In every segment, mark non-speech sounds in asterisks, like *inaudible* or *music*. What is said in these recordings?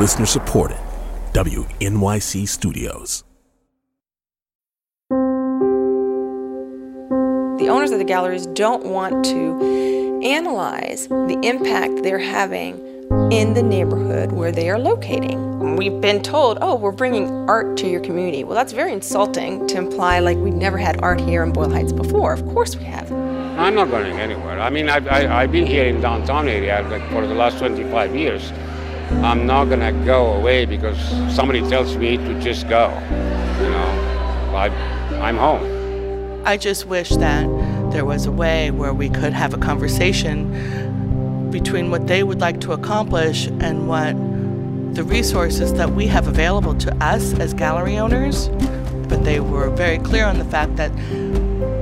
Listener supported. WNYC Studios. The owners of the galleries don't want to analyze the impact they're having in the neighborhood where they are locating. We've been told, oh, we're bringing art to your community. Well, that's very insulting to imply like we've never had art here in Boyle Heights before. Of course we have. I'm not going anywhere. I mean, I've, I, have i have been here in downtown area like for the last 25 years. I'm not going to go away because somebody tells me to just go. You know, I, I'm home. I just wish that there was a way where we could have a conversation between what they would like to accomplish and what the resources that we have available to us as gallery owners. But they were very clear on the fact that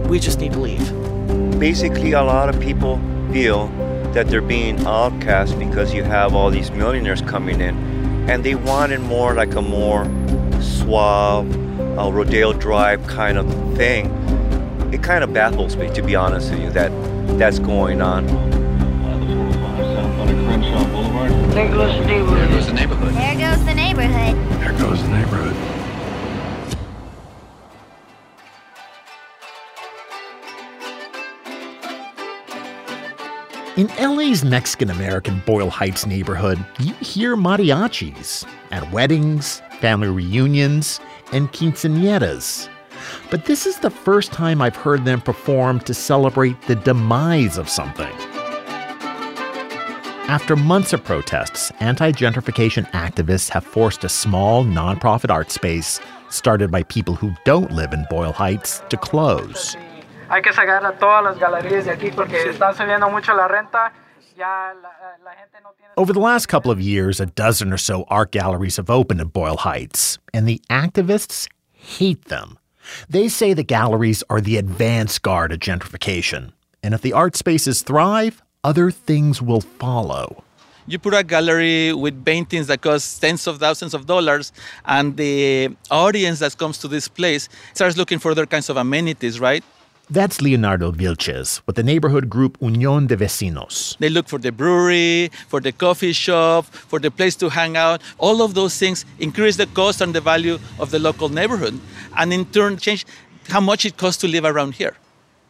we just need to leave. Basically, a lot of people feel that they're being outcast because you have all these millionaires coming in and they wanted more like a more suave uh, rodeo drive kind of thing. It kind of baffles me to be honest with you that that's going on. There goes the neighborhood. There goes the neighborhood. There goes the neighborhood. There goes the neighborhood In LA's Mexican American Boyle Heights neighborhood, you hear mariachis at weddings, family reunions, and quinceañeras. But this is the first time I've heard them perform to celebrate the demise of something. After months of protests, anti gentrification activists have forced a small nonprofit art space, started by people who don't live in Boyle Heights, to close hay que sacar a todas las galerías de aquí porque están subiendo mucho la renta. Eh, Over the last couple of years, a dozen or so art galleries have opened in Boyle Heights, and the activists hate them. They say the galleries are the advance guard of gentrification, and if the art spaces thrive, other things will follow. You put a gallery with paintings that cost tens of thousands of dollars, and the audience that comes to this place starts looking for other kinds of amenities, right? That's Leonardo Vilches with the neighborhood group Unión de Vecinos. They look for the brewery, for the coffee shop, for the place to hang out. All of those things increase the cost and the value of the local neighborhood, and in turn, change how much it costs to live around here.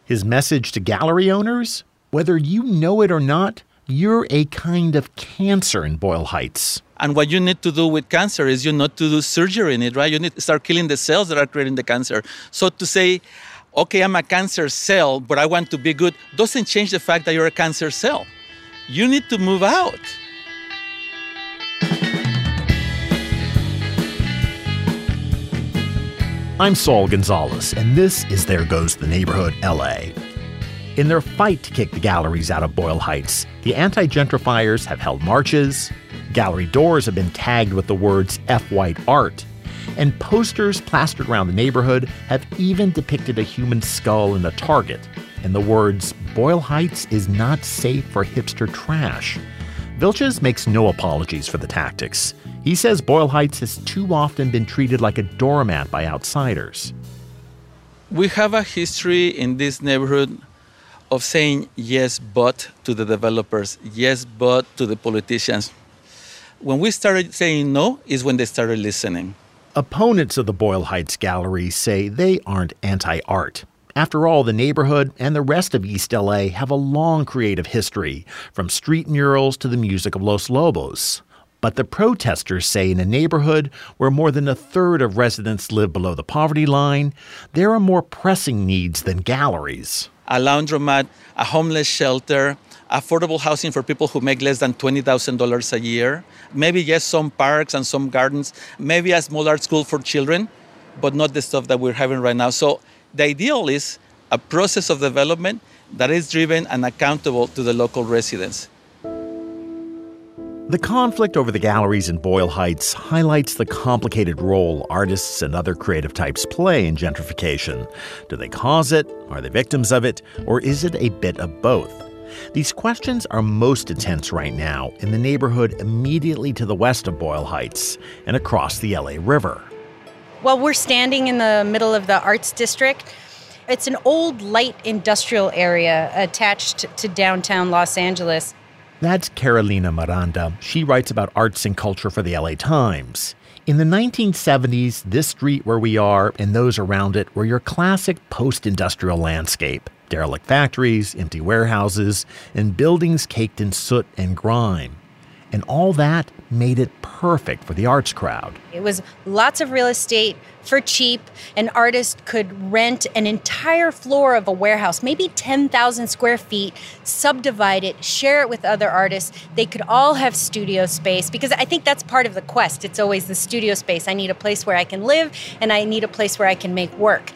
His message to gallery owners whether you know it or not, you're a kind of cancer in Boyle Heights. And what you need to do with cancer is you not to do surgery in it, right? You need to start killing the cells that are creating the cancer. So to say, okay, I'm a cancer cell, but I want to be good, doesn't change the fact that you're a cancer cell. You need to move out. I'm Saul Gonzalez, and this is There Goes the Neighborhood LA. In their fight to kick the galleries out of Boyle Heights, the anti gentrifiers have held marches, gallery doors have been tagged with the words F White Art, and posters plastered around the neighborhood have even depicted a human skull in a target and the words, Boyle Heights is not safe for hipster trash. Vilches makes no apologies for the tactics. He says Boyle Heights has too often been treated like a doormat by outsiders. We have a history in this neighborhood of saying yes, but to the developers, yes, but to the politicians. When we started saying no, is when they started listening. Opponents of the Boyle Heights Gallery say they aren't anti art. After all, the neighborhood and the rest of East LA have a long creative history, from street murals to the music of Los Lobos. But the protesters say in a neighborhood where more than a third of residents live below the poverty line, there are more pressing needs than galleries. A laundromat, a homeless shelter, affordable housing for people who make less than $20,000 a year, maybe yes, some parks and some gardens, maybe a small art school for children, but not the stuff that we're having right now. So the ideal is a process of development that is driven and accountable to the local residents. The conflict over the galleries in Boyle Heights highlights the complicated role artists and other creative types play in gentrification. Do they cause it? Are they victims of it? Or is it a bit of both? These questions are most intense right now in the neighborhood immediately to the west of Boyle Heights and across the LA River. Well, we're standing in the middle of the Arts District. It's an old light industrial area attached to downtown Los Angeles. That's Carolina Miranda. She writes about arts and culture for the LA Times. In the 1970s, this street where we are and those around it were your classic post industrial landscape derelict factories, empty warehouses, and buildings caked in soot and grime. And all that made it perfect for the arts crowd. It was lots of real estate for cheap. An artist could rent an entire floor of a warehouse, maybe 10,000 square feet, subdivide it, share it with other artists. They could all have studio space because I think that's part of the quest. It's always the studio space. I need a place where I can live and I need a place where I can make work.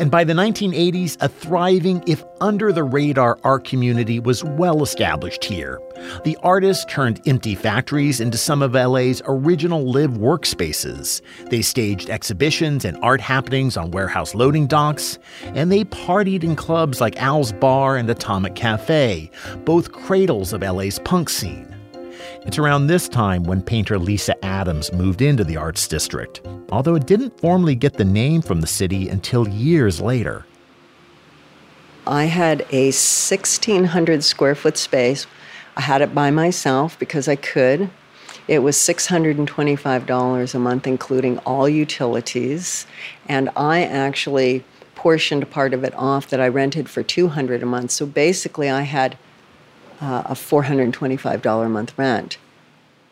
And by the 1980s, a thriving, if under the radar art community was well established here. The artists turned empty factories into some of LA's original live workspaces. They staged exhibitions and art happenings on warehouse loading docks, and they partied in clubs like Al's Bar and Atomic Cafe, both cradles of LA's punk scene. It's around this time when painter Lisa Adams moved into the Arts District, although it didn't formally get the name from the city until years later. I had a 1,600 square foot space. I had it by myself because I could. It was $625 a month, including all utilities. And I actually portioned part of it off that I rented for 200 a month. So basically, I had uh, a $425 a month rent.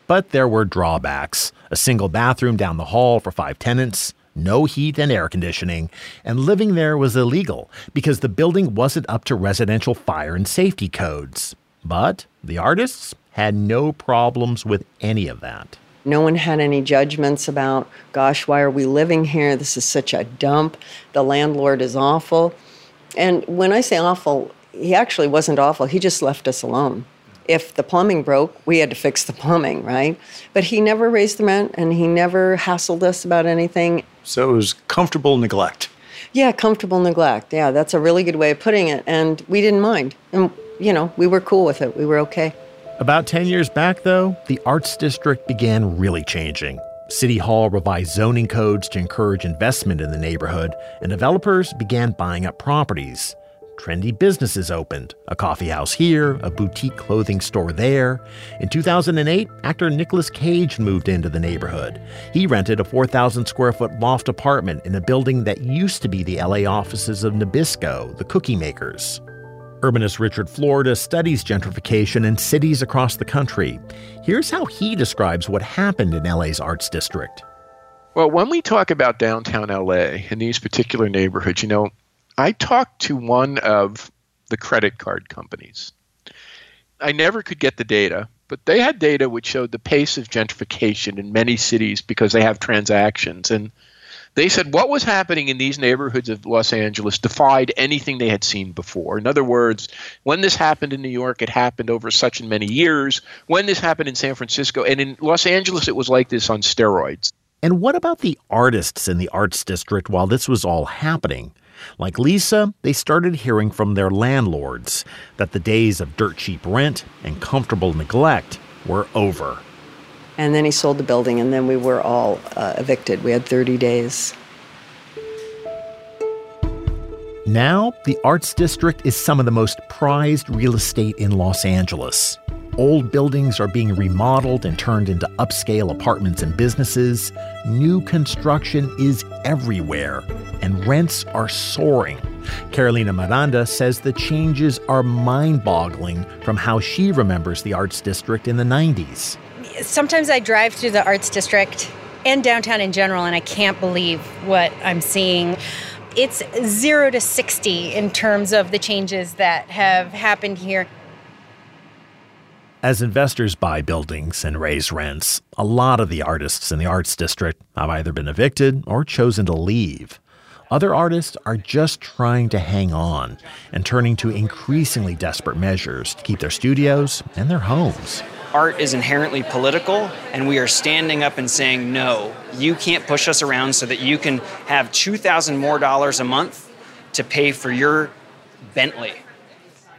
But there were drawbacks a single bathroom down the hall for five tenants, no heat and air conditioning, and living there was illegal because the building wasn't up to residential fire and safety codes. But the artists had no problems with any of that. No one had any judgments about, gosh, why are we living here? This is such a dump. The landlord is awful. And when I say awful, he actually wasn't awful. He just left us alone. If the plumbing broke, we had to fix the plumbing, right? But he never raised the rent and he never hassled us about anything. So it was comfortable neglect. Yeah, comfortable neglect. Yeah, that's a really good way of putting it. And we didn't mind. And, you know, we were cool with it. We were okay. About 10 years back, though, the Arts District began really changing. City Hall revised zoning codes to encourage investment in the neighborhood, and developers began buying up properties. Trendy businesses opened a coffee house here, a boutique clothing store there. In 2008, actor Nicolas Cage moved into the neighborhood. He rented a 4,000 square foot loft apartment in a building that used to be the LA offices of Nabisco, the cookie makers. Urbanist Richard Florida studies gentrification in cities across the country. Here's how he describes what happened in LA's arts district. Well, when we talk about downtown LA in these particular neighborhoods, you know, I talked to one of the credit card companies. I never could get the data, but they had data which showed the pace of gentrification in many cities because they have transactions. And they said what was happening in these neighborhoods of Los Angeles defied anything they had seen before. In other words, when this happened in New York, it happened over such and many years. When this happened in San Francisco and in Los Angeles, it was like this on steroids. And what about the artists in the arts district while this was all happening? Like Lisa, they started hearing from their landlords that the days of dirt cheap rent and comfortable neglect were over. And then he sold the building, and then we were all uh, evicted. We had 30 days. Now, the Arts District is some of the most prized real estate in Los Angeles. Old buildings are being remodeled and turned into upscale apartments and businesses. New construction is everywhere, and rents are soaring. Carolina Miranda says the changes are mind boggling from how she remembers the Arts District in the 90s. Sometimes I drive through the Arts District and downtown in general, and I can't believe what I'm seeing it's zero to 60 in terms of the changes that have happened here. As investors buy buildings and raise rents, a lot of the artists in the arts district have either been evicted or chosen to leave. Other artists are just trying to hang on and turning to increasingly desperate measures to keep their studios and their homes. Art is inherently political, and we are standing up and saying, no, you can't push us around so that you can have 2000 more dollars a month to pay for your Bentley.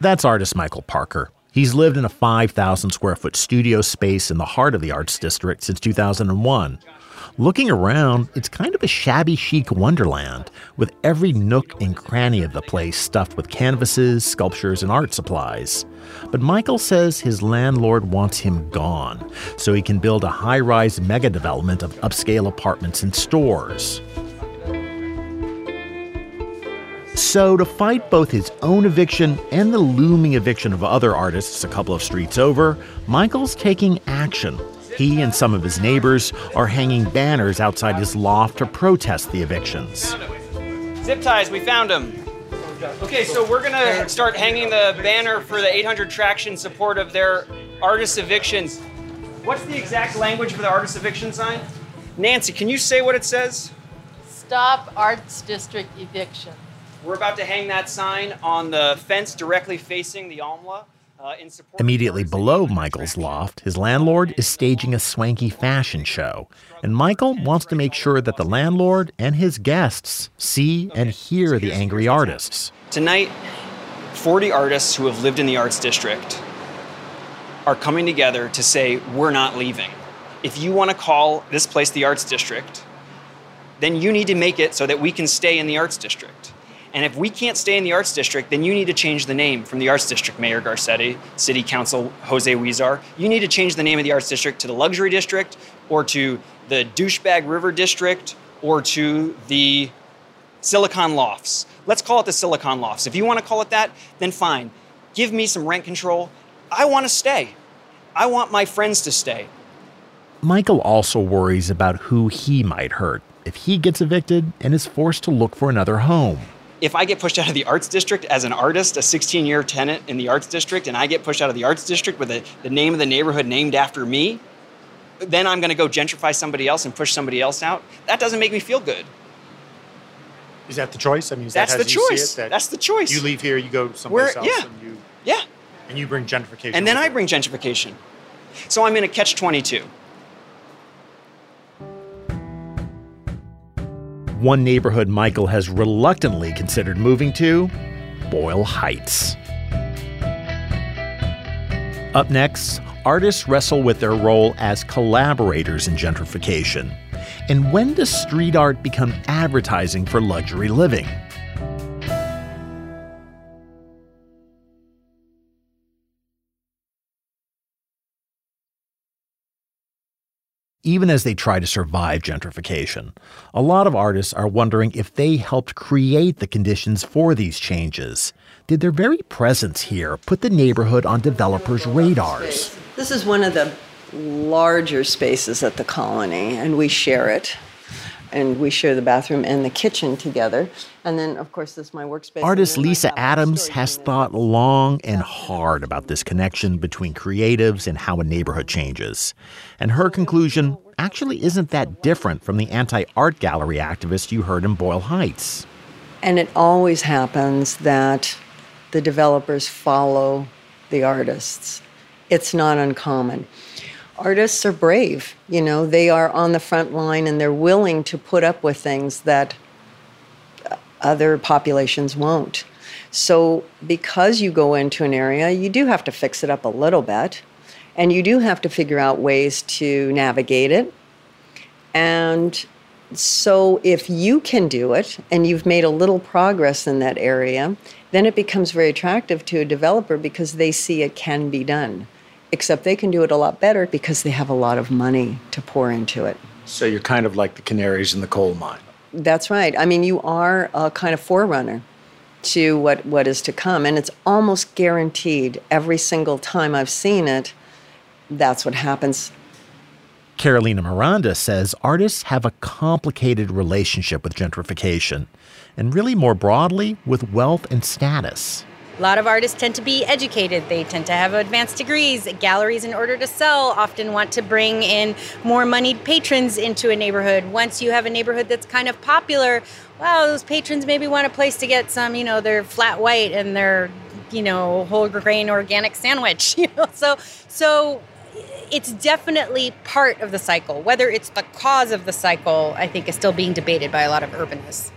That's artist Michael Parker. He's lived in a 5,000 square foot studio space in the heart of the Arts District since 2001. Looking around, it's kind of a shabby chic wonderland, with every nook and cranny of the place stuffed with canvases, sculptures, and art supplies. But Michael says his landlord wants him gone, so he can build a high rise mega development of upscale apartments and stores. So, to fight both his own eviction and the looming eviction of other artists a couple of streets over, Michael's taking action. He and some of his neighbors are hanging banners outside his loft to protest the evictions. Zip ties, we found them. Okay, so we're gonna start hanging the banner for the 800 traction support of their artist evictions. What's the exact language for the artist eviction sign? Nancy, can you say what it says? Stop Arts District eviction. We're about to hang that sign on the fence directly facing the ALMLA. Uh, in support Immediately below Michael's loft, his landlord is staging a swanky fashion show, and Michael wants to make sure that the landlord and his guests see and hear the angry artists. Tonight, 40 artists who have lived in the Arts District are coming together to say, We're not leaving. If you want to call this place the Arts District, then you need to make it so that we can stay in the Arts District. And if we can't stay in the Arts District, then you need to change the name from the Arts District, Mayor Garcetti, City Council Jose Huizar. You need to change the name of the Arts District to the Luxury District or to the Douchebag River District or to the Silicon Lofts. Let's call it the Silicon Lofts. If you want to call it that, then fine. Give me some rent control. I want to stay. I want my friends to stay. Michael also worries about who he might hurt if he gets evicted and is forced to look for another home if I get pushed out of the arts district as an artist, a 16 year tenant in the arts district, and I get pushed out of the arts district with a, the name of the neighborhood named after me, then I'm going to go gentrify somebody else and push somebody else out. That doesn't make me feel good. Is that the choice? I mean, that's that the choice. That that's the choice. You leave here, you go someplace Where, else, yeah. and you yeah, and you bring gentrification. and then I bring gentrification. So I'm in a catch 22. One neighborhood Michael has reluctantly considered moving to Boyle Heights. Up next, artists wrestle with their role as collaborators in gentrification. And when does street art become advertising for luxury living? Even as they try to survive gentrification. A lot of artists are wondering if they helped create the conditions for these changes. Did their very presence here put the neighborhood on developers' radars? This is one of the larger spaces at the colony, and we share it. And we share the bathroom and the kitchen together. And then, of course, this is my workspace. Artist Lisa Adams has thought long and hard about this connection between creatives and how a neighborhood changes. And her conclusion actually isn't that different from the anti art gallery activist you heard in Boyle Heights. And it always happens that the developers follow the artists. It's not uncommon artists are brave. You know, they are on the front line and they're willing to put up with things that other populations won't. So, because you go into an area, you do have to fix it up a little bit, and you do have to figure out ways to navigate it. And so, if you can do it and you've made a little progress in that area, then it becomes very attractive to a developer because they see it can be done except they can do it a lot better because they have a lot of money to pour into it. So you're kind of like the canaries in the coal mine. That's right. I mean, you are a kind of forerunner to what, what is to come, and it's almost guaranteed every single time I've seen it, that's what happens. Carolina Miranda says artists have a complicated relationship with gentrification, and really more broadly, with wealth and status. A lot of artists tend to be educated. They tend to have advanced degrees. Galleries, in order to sell, often want to bring in more moneyed patrons into a neighborhood. Once you have a neighborhood that's kind of popular, wow, those patrons maybe want a place to get some, you know, their flat white and their, you know, whole grain organic sandwich. *laughs* You know, so so it's definitely part of the cycle. Whether it's the cause of the cycle, I think, is still being debated by a lot of urbanists.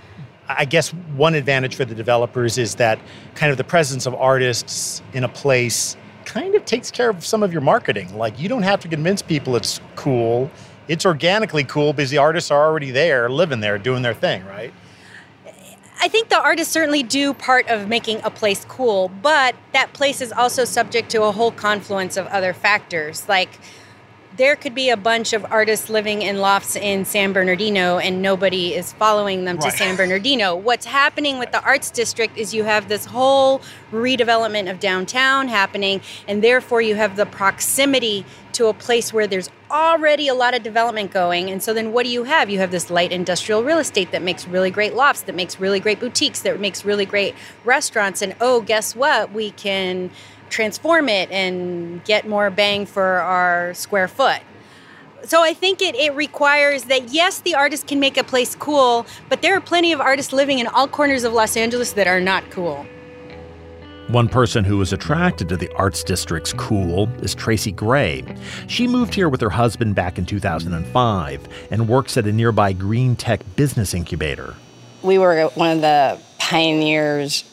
I guess one advantage for the developers is that kind of the presence of artists in a place kind of takes care of some of your marketing. Like you don't have to convince people it's cool it's organically cool because the artists are already there, living there, doing their thing, right? I think the artists certainly do part of making a place cool, but that place is also subject to a whole confluence of other factors. Like, there could be a bunch of artists living in lofts in San Bernardino and nobody is following them to Right. San Bernardino. What's happening with the arts district is you have this whole redevelopment of downtown happening, and therefore you have the proximity to a place where there's already a lot of development going. And so then what do you have? You have this light industrial real estate that makes really great lofts, that makes really great boutiques, that makes really great restaurants. And oh, guess what? We can transform it and get more bang for our square foot. So I think it, it requires that yes, the artist can make a place cool, but there are plenty of artists living in all corners of Los Angeles that are not cool. One person who was attracted to the Arts District's cool is Tracy Gray. She moved here with her husband back in 2005 and works at a nearby green tech business incubator. We were one of the pioneers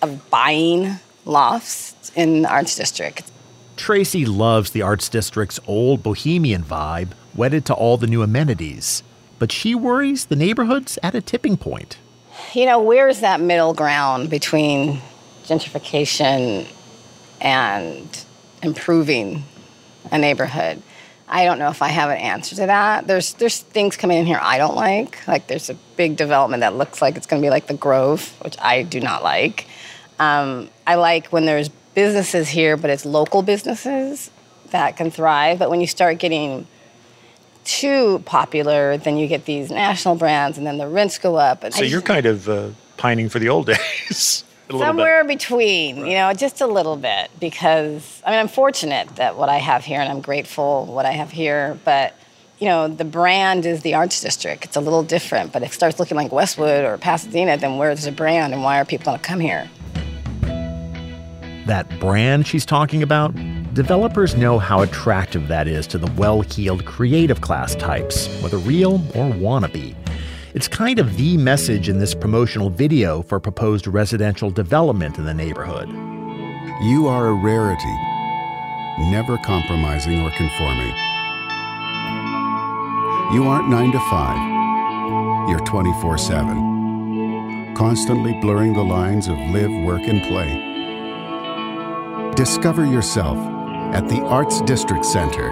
of buying lofts in the Arts District. Tracy loves the Arts District's old bohemian vibe, wedded to all the new amenities. But she worries the neighborhood's at a tipping point. You know, where's that middle ground between gentrification and improving a neighborhood? I don't know if I have an answer to that. There's there's things coming in here I don't like. Like there's a big development that looks like it's going to be like the Grove, which I do not like. Um, I like when there's businesses here, but it's local businesses that can thrive. But when you start getting too popular, then you get these national brands, and then the rents go up. And So just- you're kind of uh, pining for the old *laughs* days. a little bit. somewhere between, you know, just a little bit. Because I mean, I'm fortunate that what I have here, and I'm grateful what I have here. But you know, the brand is the arts district. It's a little different, but it starts looking like Westwood or Pasadena. Then where's the brand, and why are people going to come here? That brand she's talking about, developers know how attractive that is to the well heeled creative class types, whether real or wannabe. It's kind of the message in this promotional video for proposed residential development in the neighborhood. You are a rarity, never compromising or conforming. You aren't 9 to 5. You're 24 7, constantly blurring the lines of live, work, and play. Discover yourself at the Arts District Center.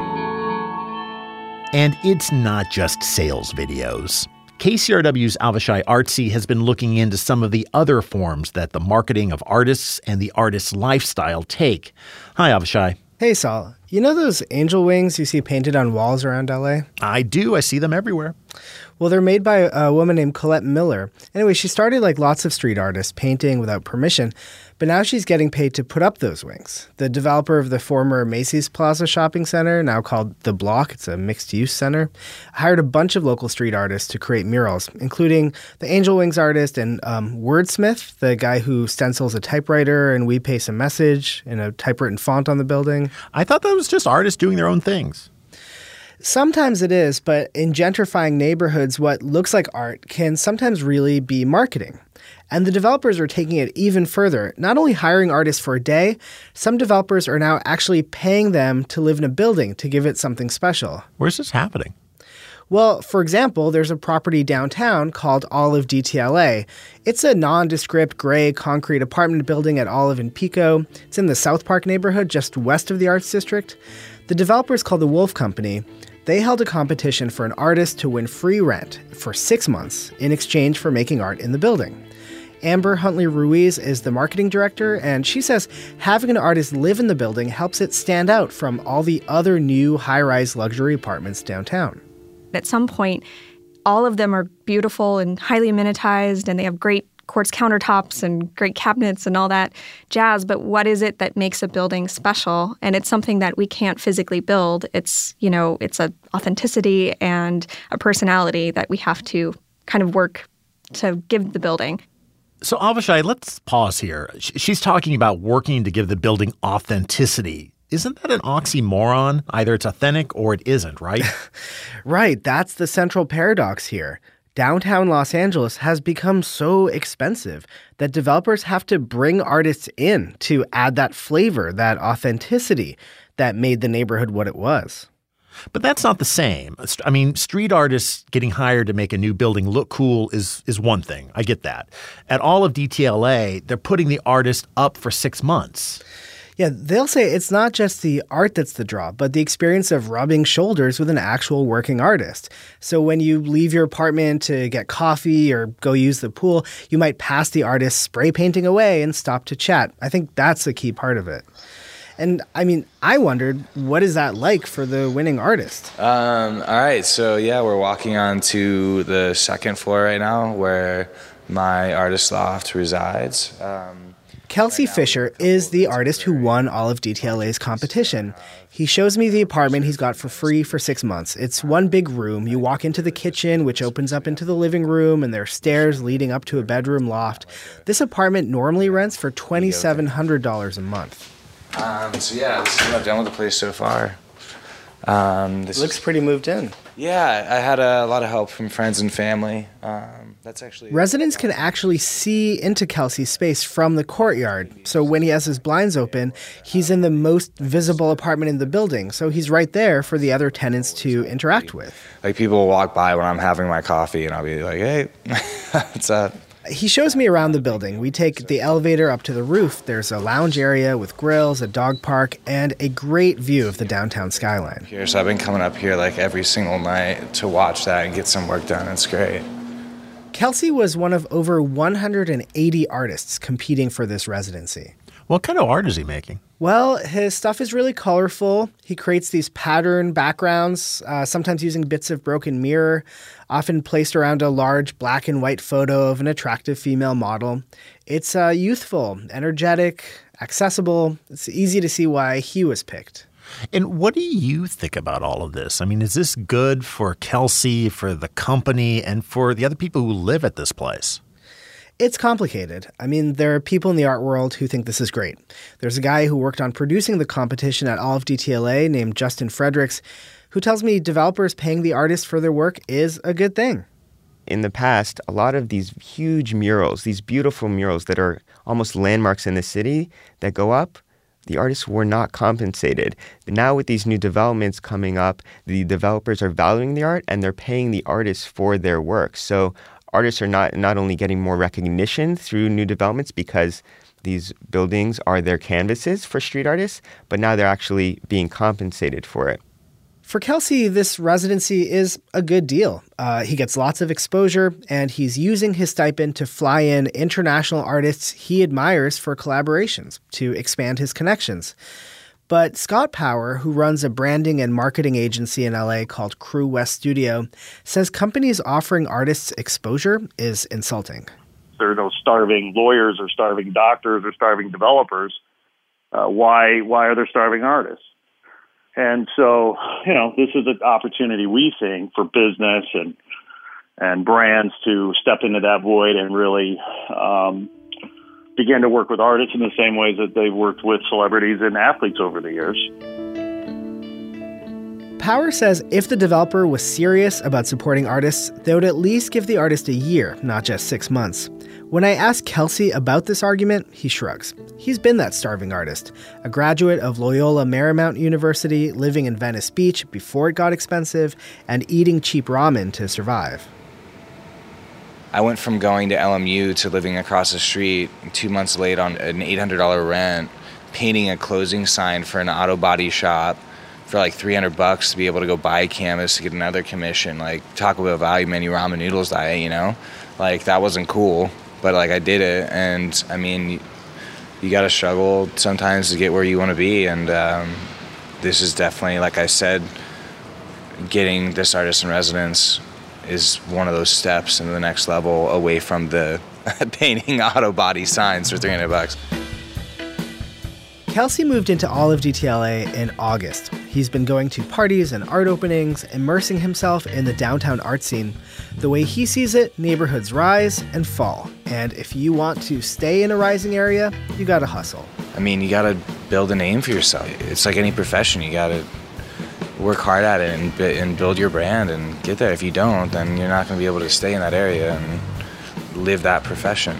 And it's not just sales videos. KCRW's Avishai Artsy has been looking into some of the other forms that the marketing of artists and the artist's lifestyle take. Hi, Avishai. Hey, Saul. You know those angel wings you see painted on walls around LA? I do. I see them everywhere. Well, they're made by a woman named Colette Miller. Anyway, she started like lots of street artists, painting without permission, but now she's getting paid to put up those wings. The developer of the former Macy's Plaza shopping center, now called The Block, it's a mixed use center, hired a bunch of local street artists to create murals, including the Angel Wings artist and um, Wordsmith, the guy who stencils a typewriter and we paste a message in a typewritten font on the building. I thought that was just artists doing their own things. Sometimes it is, but in gentrifying neighborhoods, what looks like art can sometimes really be marketing. And the developers are taking it even further, not only hiring artists for a day, some developers are now actually paying them to live in a building to give it something special. Where's this happening? Well, for example, there's a property downtown called Olive DTLA. It's a nondescript gray concrete apartment building at Olive and Pico. It's in the South Park neighborhood just west of the Arts District. The developer is called the Wolff Company. They held a competition for an artist to win free rent for six months in exchange for making art in the building. Amber Huntley Ruiz is the marketing director, and she says having an artist live in the building helps it stand out from all the other new high rise luxury apartments downtown. At some point, all of them are beautiful and highly amenitized, and they have great quartz countertops and great cabinets and all that jazz. But what is it that makes a building special? And it's something that we can't physically build. It's you know, it's a authenticity and a personality that we have to kind of work to give the building. So, Avishai, let's pause here. She's talking about working to give the building authenticity. Isn't that an oxymoron? Either it's authentic or it isn't, right? *laughs* Right, that's the central paradox here. Downtown Los Angeles has become so expensive that developers have to bring artists in to add that flavor, that authenticity that made the neighborhood what it was. But that's not the same. I mean, street artists getting hired to make a new building look cool is is one thing. I get that. At Olive DTLA, they're putting the artist up for 6 months. Yeah, they'll say it's not just the art that's the draw, but the experience of rubbing shoulders with an actual working artist. So when you leave your apartment to get coffee or go use the pool, you might pass the artist spray painting away and stop to chat. I think that's a key part of it. And I mean, I wondered, what is that like for the winning artist? Um, all right, so yeah, we're walking on to the second floor right now where my artist loft resides. Um, Kelsey Fisher is the artist who won Olive DTLA's competition. He shows me the apartment he's got for free for six months. It's one big room. You walk into the kitchen, which opens up into the living room, and there are stairs leading up to a bedroom loft. This apartment normally rents for $2,700 a month. Um, so yeah, this is what I've done with the place so far. Um, this looks pretty moved in. Yeah, I had a lot of help from friends and family. Um, that's actually residents can actually see into Kelsey's space from the courtyard. So when he has his blinds open, he's in the most visible apartment in the building. So he's right there for the other tenants to interact with. Like people will walk by when I'm having my coffee, and I'll be like, "Hey, *laughs* what's up?" He shows me around the building. We take the elevator up to the roof. There's a lounge area with grills, a dog park, and a great view of the downtown skyline. Here, so I've been coming up here like every single night to watch that and get some work done. It's great. Kelsey was one of over 180 artists competing for this residency. What kind of art is he making? Well, his stuff is really colorful. He creates these pattern backgrounds, uh, sometimes using bits of broken mirror, often placed around a large black and white photo of an attractive female model. It's uh, youthful, energetic, accessible. It's easy to see why he was picked. And what do you think about all of this? I mean, is this good for Kelsey, for the company, and for the other people who live at this place? It's complicated. I mean, there are people in the art world who think this is great. There's a guy who worked on producing the competition at Olive DTLA named Justin Fredericks, who tells me developers paying the artists for their work is a good thing. In the past, a lot of these huge murals, these beautiful murals that are almost landmarks in the city that go up, the artists were not compensated. Now, with these new developments coming up, the developers are valuing the art and they're paying the artists for their work. So, artists are not not only getting more recognition through new developments because these buildings are their canvases for street artists, but now they're actually being compensated for it. For Kelsey, this residency is a good deal. Uh, he gets lots of exposure, and he's using his stipend to fly in international artists he admires for collaborations to expand his connections. But Scott Power, who runs a branding and marketing agency in LA called Crewest Studio, says companies offering artists exposure is insulting. There are no starving lawyers or starving doctors or starving developers. Uh, why why are there starving artists? And so, you know, this is an opportunity we think for business and and brands to step into that void and really um, began to work with artists in the same ways that they've worked with celebrities and athletes over the years. Power says if the developer was serious about supporting artists, they would at least give the artist a year, not just six months. When I ask Kelsey about this argument, he shrugs. He's been that starving artist, a graduate of Loyola Marymount University, living in Venice Beach before it got expensive, and eating cheap ramen to survive. I went from going to LMU to living across the street two months late on an $800 rent, painting a closing sign for an auto body shop for like 300 bucks to be able to go buy canvas to get another commission. Like Taco Bell value menu ramen noodles diet, you know? Like that wasn't cool, but like I did it. And I mean, you got to struggle sometimes to get where you want to be. And um, this is definitely, like I said, getting this artist in residence is one of those steps in the next level away from the *laughs* painting auto body signs for 300 bucks. Kelsey moved into Olive DTLA in August. He's been going to parties and art openings, immersing himself in the downtown art scene. The way he sees it, neighborhoods rise and fall. And if you want to stay in a rising area, you gotta hustle. I mean, you gotta build a name for yourself. It's like any profession, you gotta work hard at it and, and build your brand and get there. If you don't, then you're not going to be able to stay in that area and live that profession.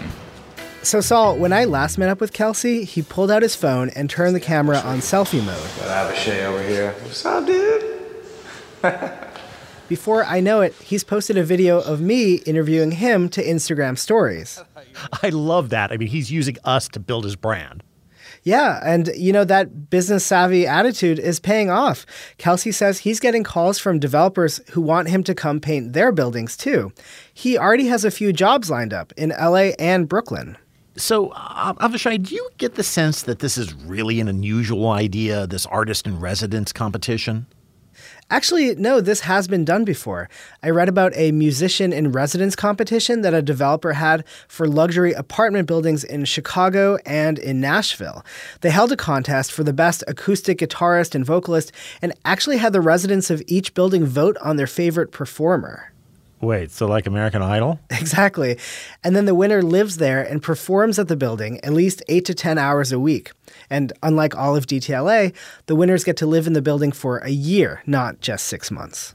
So, Saul, when I last met up with Kelsey, he pulled out his phone and turned the camera on selfie mode. Got Avishai over here. What's up, dude? *laughs* Before I know it, he's posted a video of me interviewing him to Instagram stories. I love that. I mean, he's using us to build his brand. Yeah, and you know, that business savvy attitude is paying off. Kelsey says he's getting calls from developers who want him to come paint their buildings too. He already has a few jobs lined up in LA and Brooklyn. So, Avishai, do you get the sense that this is really an unusual idea, this artist in residence competition? Actually, no, this has been done before. I read about a musician in residence competition that a developer had for luxury apartment buildings in Chicago and in Nashville. They held a contest for the best acoustic guitarist and vocalist and actually had the residents of each building vote on their favorite performer. Wait, so like American Idol? *laughs* Exactly. And then the winner lives there and performs at the building at least eight to 10 hours a week. And unlike Olive DTLA, the winners get to live in the building for a year, not just six months.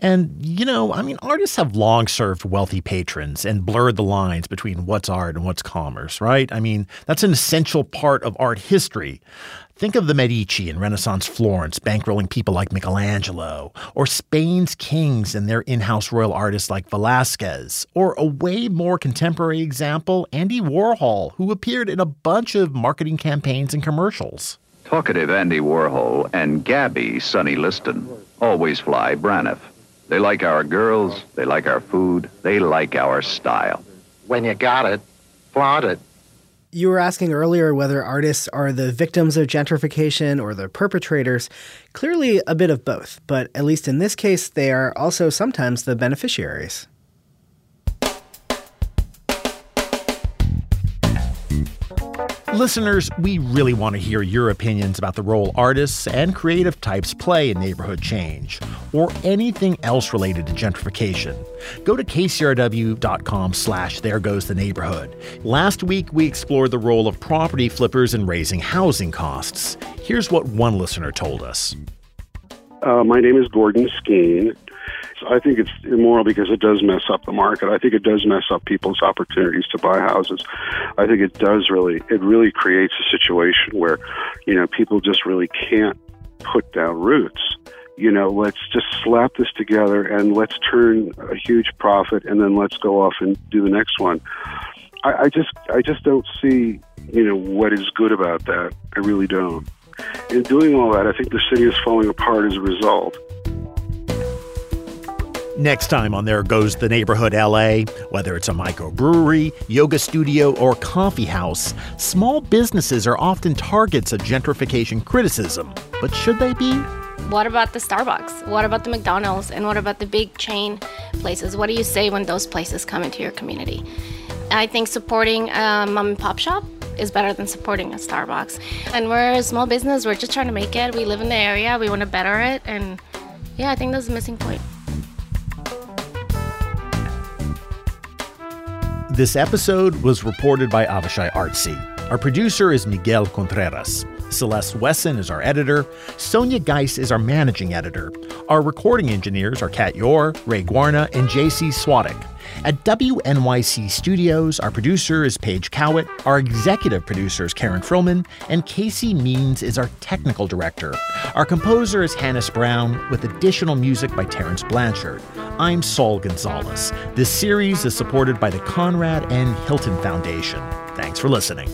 And, you know, I mean, artists have long served wealthy patrons and blurred the lines between what's art and what's commerce, right? I mean, that's an essential part of art history. Think of the Medici in Renaissance Florence bankrolling people like Michelangelo, or Spain's kings and their in house royal artists like Velazquez, or a way more contemporary example, Andy Warhol, who appeared in a bunch of marketing campaigns and commercials. Talkative Andy Warhol and Gabby Sonny Liston always fly Braniff. They like our girls, they like our food, they like our style. When you got it, flaunt it. You were asking earlier whether artists are the victims of gentrification or the perpetrators. Clearly, a bit of both, but at least in this case, they are also sometimes the beneficiaries. Listeners, we really want to hear your opinions about the role artists and creative types play in neighborhood change, or anything else related to gentrification. Go to kcrw.com slash there goes the neighborhood. Last week, we explored the role of property flippers in raising housing costs. Here's what one listener told us. Uh, my name is Gordon Skeen. I think it's immoral because it does mess up the market. I think it does mess up people's opportunities to buy houses. I think it does really, it really creates a situation where, you know, people just really can't put down roots. You know, let's just slap this together and let's turn a huge profit and then let's go off and do the next one. I, I just, I just don't see, you know, what is good about that. I really don't. In doing all that, I think the city is falling apart as a result. Next time on There Goes the Neighborhood LA, whether it's a microbrewery, yoga studio, or coffee house, small businesses are often targets of gentrification criticism. But should they be? What about the Starbucks? What about the McDonald's? And what about the big chain places? What do you say when those places come into your community? I think supporting a mom and pop shop is better than supporting a Starbucks. And we're a small business, we're just trying to make it. We live in the area, we want to better it. And yeah, I think that's a missing point. This episode was reported by Avishai Artsy. Our producer is Miguel Contreras. Celeste Wesson is our editor. Sonia Geis is our managing editor. Our recording engineers are Kat Yor, Ray Guarna, and JC Swadek. At WNYC Studios, our producer is Paige Cowett, our executive producer is Karen Frillman, and Casey Means is our technical director. Our composer is Hannis Brown, with additional music by Terence Blanchard. I'm Saul Gonzalez. This series is supported by the Conrad N. Hilton Foundation. Thanks for listening.